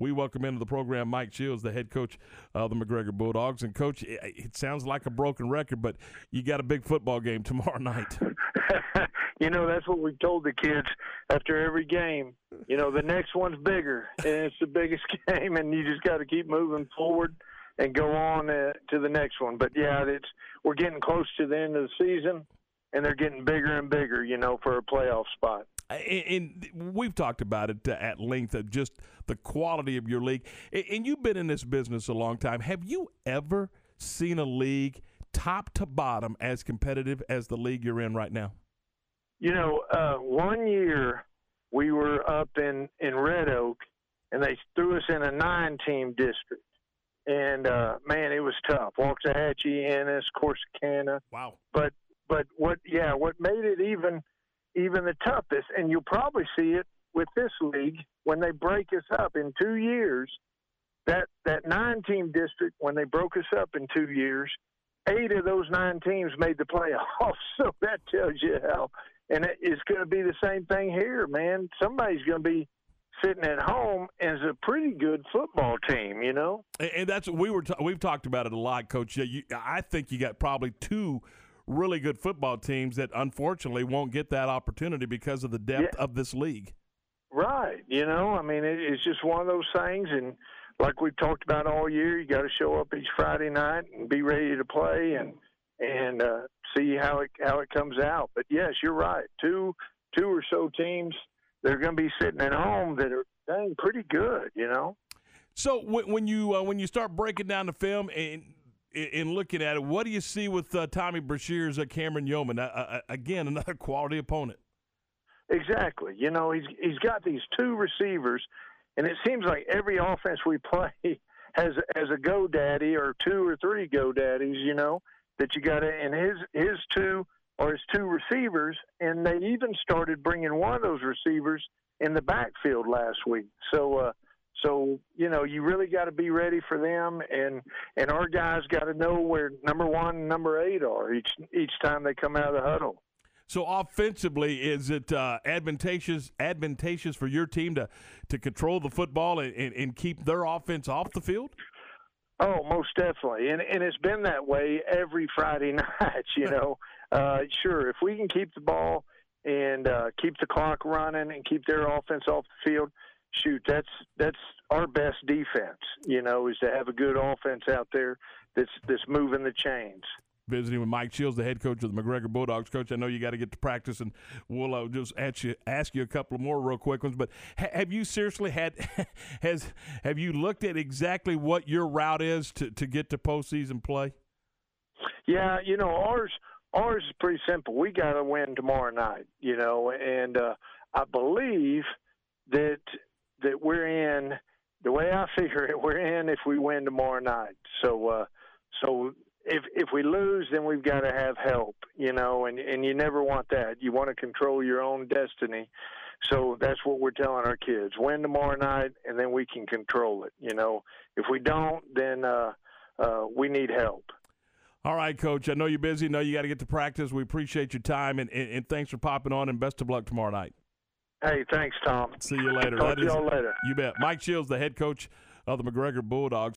We welcome into the program Mike Shields, the head coach of the McGregor Bulldogs. And, coach, it, it sounds like a broken record, but you got a big football game tomorrow night. you know, that's what we've told the kids after every game. You know, the next one's bigger, and it's the biggest game, and you just got to keep moving forward and go on uh, to the next one. But yeah, it's we're getting close to the end of the season, and they're getting bigger and bigger. You know, for a playoff spot. And we've talked about it at length of just the quality of your league. And you've been in this business a long time. Have you ever seen a league top to bottom as competitive as the league you're in right now? You know, uh, one year we were up in in Red Oak, and they threw us in a nine-team district, and uh, man, it was tough. Waxahachie, Ennis, Corsicana. Wow. But but what? Yeah, what made it even even the toughest, and you'll probably see it with this league when they break us up in two years. That that nine-team district, when they broke us up in two years, eight of those nine teams made the playoffs. So that tells you how. And it's going to be the same thing here, man. Somebody's going to be sitting at home as a pretty good football team, you know. And that's we were t- we've talked about it a lot, Coach. You, I think you got probably two really good football teams that unfortunately won't get that opportunity because of the depth yeah. of this league. Right. You know, I mean, it, it's just one of those things, and like we've talked about all year, you got to show up each Friday night and be ready to play and and uh, see how it how it comes out. But yes, you're right. Two two or so teams they're going to be sitting at home that are dang pretty good. You know. So when you uh, when you start breaking down the film and in looking at it, what do you see with uh, Tommy Brashear's uh, Cameron Yoemen? Uh, uh, again, another quality opponent. Exactly. You know, he's he's got these two receivers and it seems like every offense we play has has a go daddy or two or three go daddies. you know, that you got to. And his his two or his two receivers, and they even started bringing one of those receivers in the backfield last week. So. So you know you really got to be ready for them, and and our guys got to know where number one, and number eight are each each time they come out of the huddle. So offensively, is it uh, advantageous advantageous for your team to to control the football and, and, and, keep their offense off the field? Oh, most definitely, and and it's been that way every Friday night. You know, uh, sure, if we can keep the ball and uh, keep the clock running and keep their offense off the field, shoot, that's that's our best defense. You know, is to have a good offense out there that's that's moving the chains visiting with Mike Shields, the head coach of the McGregor Bulldogs. Coach, I know you got to get to practice, and we'll uh, just ask you, ask you a couple more real quick ones. But ha- have you seriously had has have you looked at exactly what your route is to, to get to postseason play? Yeah, you know ours ours is pretty simple. We got to win tomorrow night, you know, and uh, I believe that that we're in. The way I figure it, we're in if we win tomorrow night. So, uh, so if if we lose, then we've got to have help, you know, and and you never want that. You want to control your own destiny. So that's what we're telling our kids: win tomorrow night, and then we can control it. You know, if we don't, then uh, uh, we need help. All right, Coach. I know you're busy. I know you got to get to practice. We appreciate your time, and, and, and, thanks for popping on. And best of luck tomorrow night. Hey, thanks, Tom. See you later. Talk that to is, y'all later. You bet. Mike Shields, the head coach of the McGregor Bulldogs.